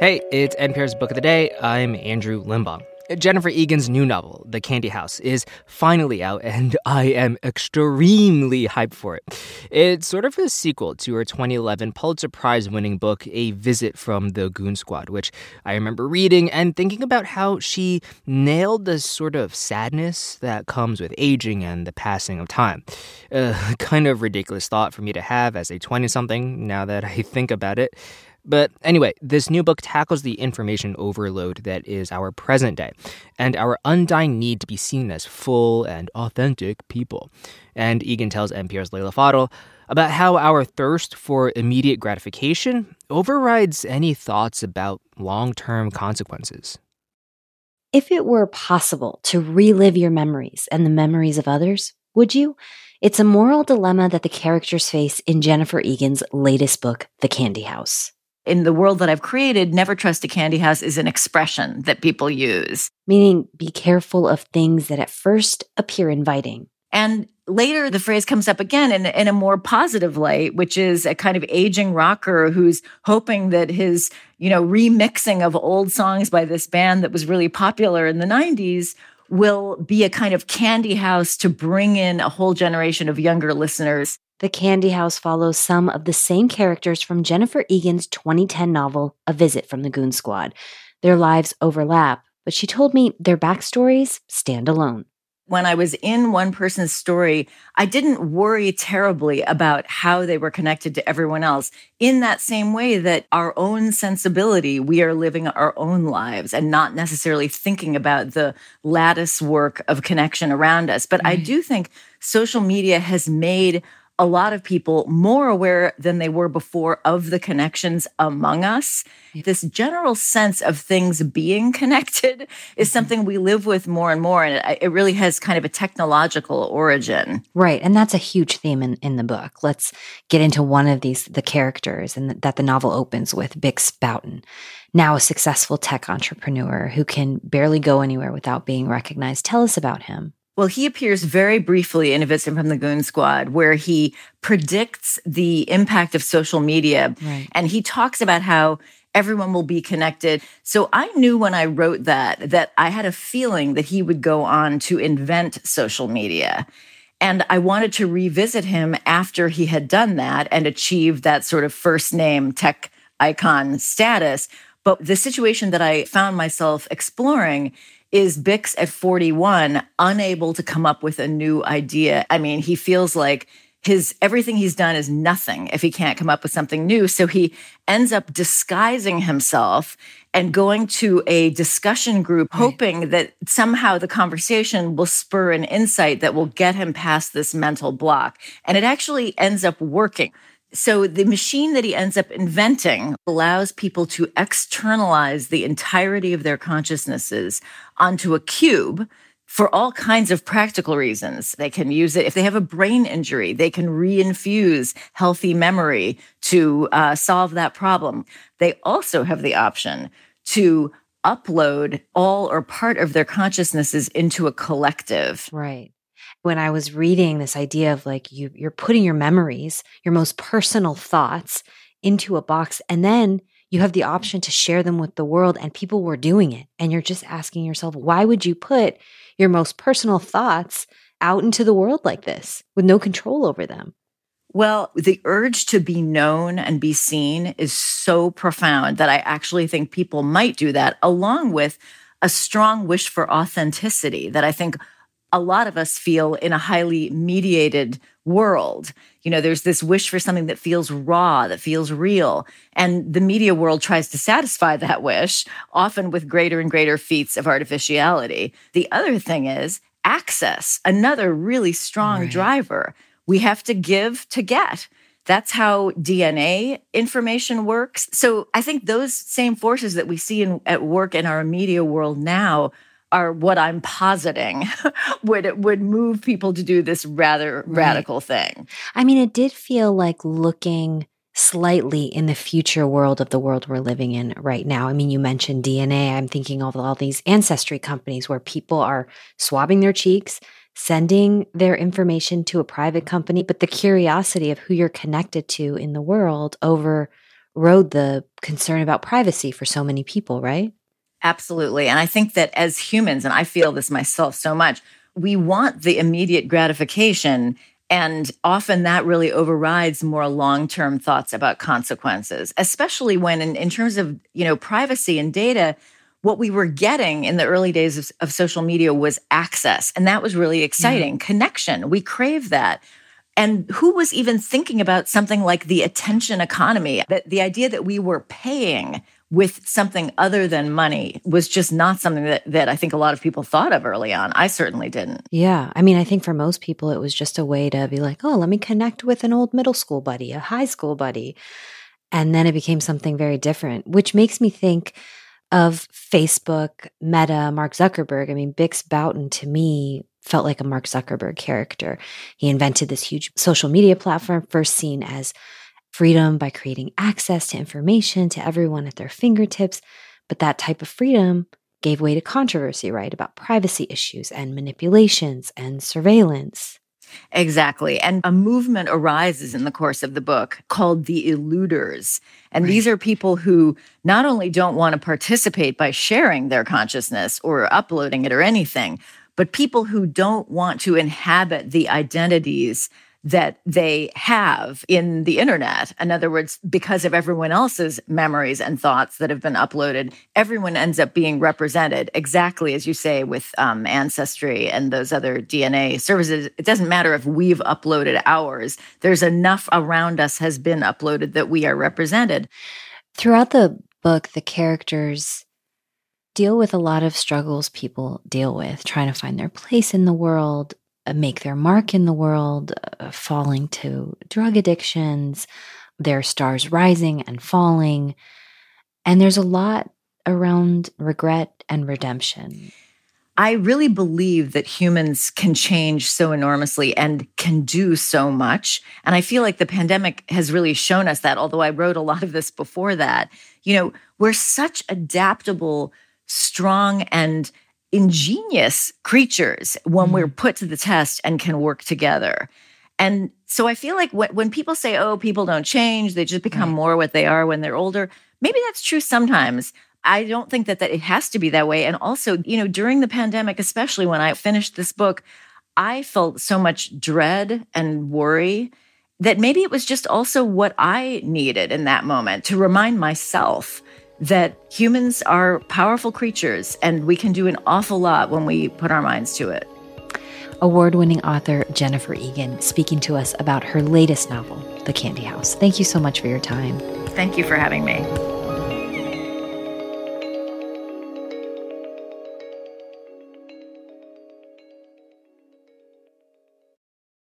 Hey, it's NPR's Book of the Day. I'm Andrew Limbong. Jennifer Egan's new novel, The Candy House, is finally out, and I am extremely hyped for it. It's sort of a sequel to her 2011 Pulitzer Prize winning book, A Visit from the Goon Squad, which I remember reading and thinking about how she nailed the sort of sadness that comes with aging and the passing of time. A kind of ridiculous thought for me to have as a 20 something now that I think about it. But anyway, this new book tackles the information overload that is our present day and our undying need to be seen as full and authentic people. And Egan tells NPR's Leila Fadel about how our thirst for immediate gratification overrides any thoughts about long term consequences. If it were possible to relive your memories and the memories of others, would you? It's a moral dilemma that the characters face in Jennifer Egan's latest book, The Candy House in the world that I've created, never trust a candy house is an expression that people use. Meaning, be careful of things that at first appear inviting. And later, the phrase comes up again in, in a more positive light, which is a kind of aging rocker who's hoping that his, you know, remixing of old songs by this band that was really popular in the 90s will be a kind of candy house to bring in a whole generation of younger listeners. The Candy House follows some of the same characters from Jennifer Egan's 2010 novel, A Visit from the Goon Squad. Their lives overlap, but she told me their backstories stand alone. When I was in one person's story, I didn't worry terribly about how they were connected to everyone else in that same way that our own sensibility, we are living our own lives and not necessarily thinking about the lattice work of connection around us. But I do think social media has made a lot of people more aware than they were before of the connections among us. This general sense of things being connected is mm-hmm. something we live with more and more. And it, really has kind of a technological origin. Right. And that's a huge theme in, in the book. Let's get into one of these, the characters, and that the novel opens with Bix Bouton now a successful tech entrepreneur who can barely go anywhere without being recognized. Tell us about him. Well, he appears very briefly in A Visit from the Goon Squad, where he predicts the impact of social media. Right. And he talks about how everyone will be connected. So I knew when I wrote that, that I had a feeling that he would go on to invent social media. And I wanted to revisit him after he had done that and achieved that sort of first name tech icon status. But the situation that I found myself exploring is Bix at 41 unable to come up with a new idea? I mean, he feels like his everything he's done is nothing if he can't come up with something new. So he ends up disguising himself and going to a discussion group, right. hoping that somehow the conversation will spur an insight that will get him past this mental block. And it actually ends up working. So the machine that he ends up inventing allows people to externalize the entirety of their consciousnesses onto a cube for all kinds of practical reasons. They can use it if they have a brain injury, they can reinfuse healthy memory to uh, solve that problem. They also have the option to upload all or part of their consciousnesses into a collective. Right when I was reading this idea of like you you're putting your memories, your most personal thoughts into a box and then you have the option to share them with the world and people were doing it and you're just asking yourself why would you put your most personal thoughts out into the world like this with no control over them? Well, the urge to be known and be seen is so profound that I actually think people might do that along with a strong wish for authenticity that I think a lot of us feel in a highly mediated world. You know, there's this wish for something that feels raw, that feels real. And the media world tries to satisfy that wish, often with greater and greater feats of artificiality. The other thing is access, another really strong right. driver. We have to give to get. That's how DNA information works. So I think those same forces that we see in, at work in our media world now are what I'm positing would would move people to do this rather right. radical thing. I mean, it did feel like looking slightly in the future world of the world we're living in right now. I mean, you mentioned DNA. I'm thinking of all these ancestry companies where people are swabbing their cheeks, sending their information to a private company, but the curiosity of who you're connected to in the world over rode the concern about privacy for so many people, right? Absolutely. And I think that as humans, and I feel this myself so much, we want the immediate gratification. And often that really overrides more long term thoughts about consequences, especially when, in, in, terms of you know privacy and data, what we were getting in the early days of, of social media was access. And that was really exciting. Mm. Connection. We crave that. And who was even thinking about something like the attention economy? That the idea that we were paying with something other than money was just not something that, that I think a lot of people thought of early on. I certainly didn't. Yeah. I mean, I think for most people, it was just a way to be like, oh, let me connect with an old middle school buddy, a high school buddy. And then it became something very different, which makes me think of Facebook, Meta, Mark Zuckerberg. I mean, Bix Bouton to me felt like a Mark Zuckerberg character. He invented this huge social media platform, first seen as freedom by creating access to information to everyone at their fingertips. But that type of freedom gave way to controversy, right? About privacy issues and manipulations and surveillance. Exactly. And a movement arises in the course of the book called the eluders. And right. these are people who not only don't want to participate by sharing their consciousness or uploading it or anything, but people who don't want to inhabit the identities that they have in the internet. In other words, because of everyone else's memories and thoughts that have been uploaded, everyone ends up being represented exactly as you say with um, Ancestry and those other DNA services. It doesn't matter if we've uploaded ours, there's enough around us has been uploaded that we are represented. Throughout the book, the characters deal with a lot of struggles people deal with, trying to find their place in the world, make their mark in the world, uh, falling to drug addictions, their stars rising and falling. And there's a lot around regret and redemption. I really believe that humans can change so enormously and can do so much. And I feel like the pandemic has really shown us that, although I wrote a lot of this before that. You know, we're such adaptable, strong, and ingenious creatures when mm we're mm-hmm. put to the test and can work together. And so I feel like when, when people say, oh, people don't change, they just become right. more what they are when they're older, maybe that's true sometimes. I don't think that, that it has to be that way. And also, you know, during the pandemic, especially when I finished this book, I felt so much dread and worry that maybe it was just also what I needed in that moment to remind myself that humans are powerful creatures and we can do an awful lot when we put our minds to it. Award winning author Jennifer Egan speaking to us about her latest novel, The Candy House. Thank you so much for your time. Thank you for having me.